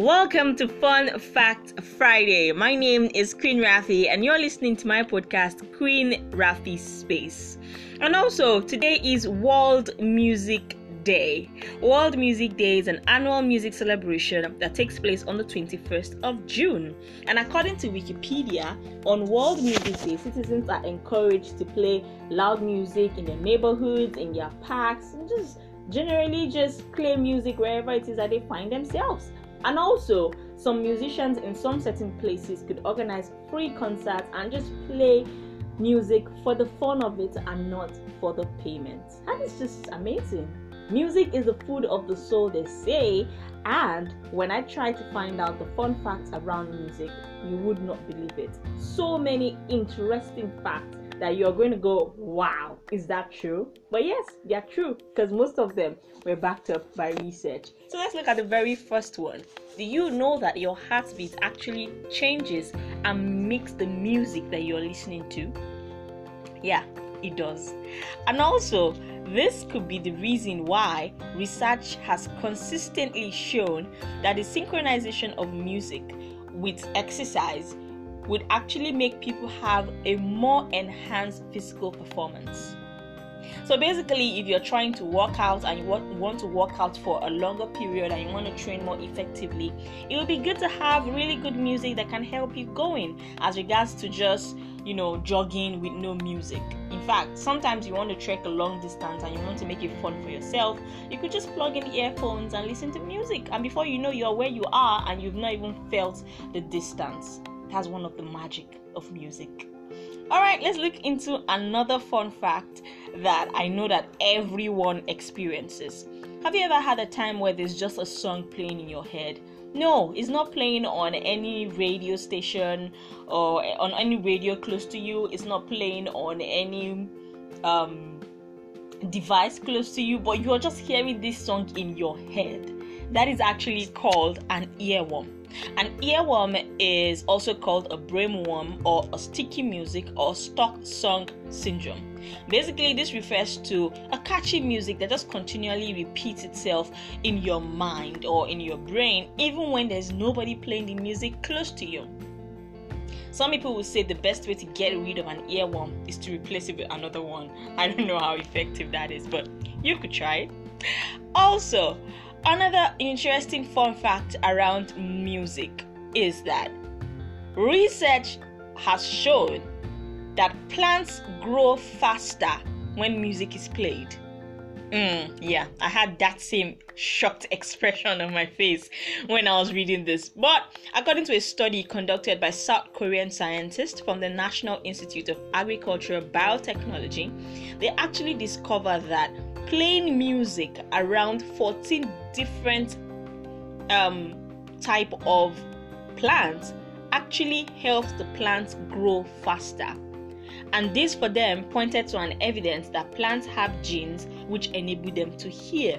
Welcome to Fun Fact Friday. My name is Queen Rafi, and you're listening to my podcast, Queen Rafi Space. And also, today is World Music Day. World Music Day is an annual music celebration that takes place on the 21st of June. And according to Wikipedia, on World Music Day, citizens are encouraged to play loud music in their neighborhoods, in their parks, and just generally just play music wherever it is that they find themselves. And also, some musicians in some certain places could organize free concerts and just play music for the fun of it and not for the payment. That is just amazing. Music is the food of the soul, they say, and when I try to find out the fun facts around music, you would not believe it. So many interesting facts that you're going to go, wow, is that true? But yes, they're true because most of them were backed up by research. So let's look at the very first one. Do you know that your heartbeat actually changes and makes the music that you're listening to? Yeah, it does. And also, this could be the reason why research has consistently shown that the synchronization of music with exercise would actually make people have a more enhanced physical performance. So basically, if you're trying to work out and you want to work out for a longer period and you want to train more effectively, it would be good to have really good music that can help you going as regards to just you know jogging with no music. In fact, sometimes you want to trek a long distance and you want to make it fun for yourself, you could just plug in earphones and listen to music, and before you know, you're where you are and you've not even felt the distance. That's one of the magic of music. All right, let's look into another fun fact that I know that everyone experiences. Have you ever had a time where there's just a song playing in your head? No, it's not playing on any radio station or on any radio close to you. It's not playing on any um, device close to you, but you're just hearing this song in your head. That is actually called an earworm. An earworm is also called a brainworm or a sticky music or stuck song syndrome. Basically, this refers to a catchy music that just continually repeats itself in your mind or in your brain, even when there's nobody playing the music close to you. Some people will say the best way to get rid of an earworm is to replace it with another one. I don't know how effective that is, but you could try it. Also, Another interesting fun fact around music is that research has shown that plants grow faster when music is played. Mm, yeah, I had that same shocked expression on my face when I was reading this. But according to a study conducted by South Korean scientists from the National Institute of Agricultural Biotechnology, they actually discovered that playing music around 14 different um, type of plants actually helps the plants grow faster. And this for them pointed to an evidence that plants have genes which enable them to hear.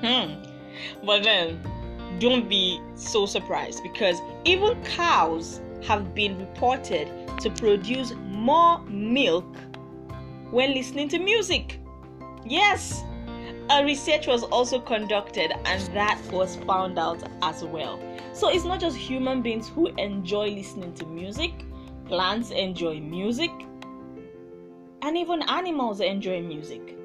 Hmm. But then don't be so surprised because even cows have been reported to produce more milk when listening to music Yes, a research was also conducted and that was found out as well. So it's not just human beings who enjoy listening to music, plants enjoy music, and even animals enjoy music.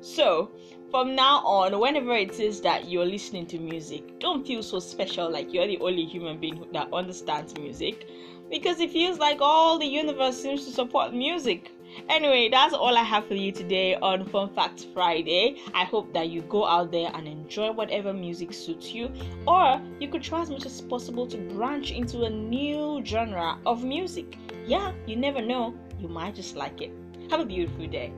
So, from now on, whenever it is that you're listening to music, don't feel so special like you're the only human being that understands music because it feels like all the universe seems to support music. Anyway, that's all I have for you today on Fun Fact Friday. I hope that you go out there and enjoy whatever music suits you, or you could try as much as possible to branch into a new genre of music. Yeah, you never know, you might just like it. Have a beautiful day.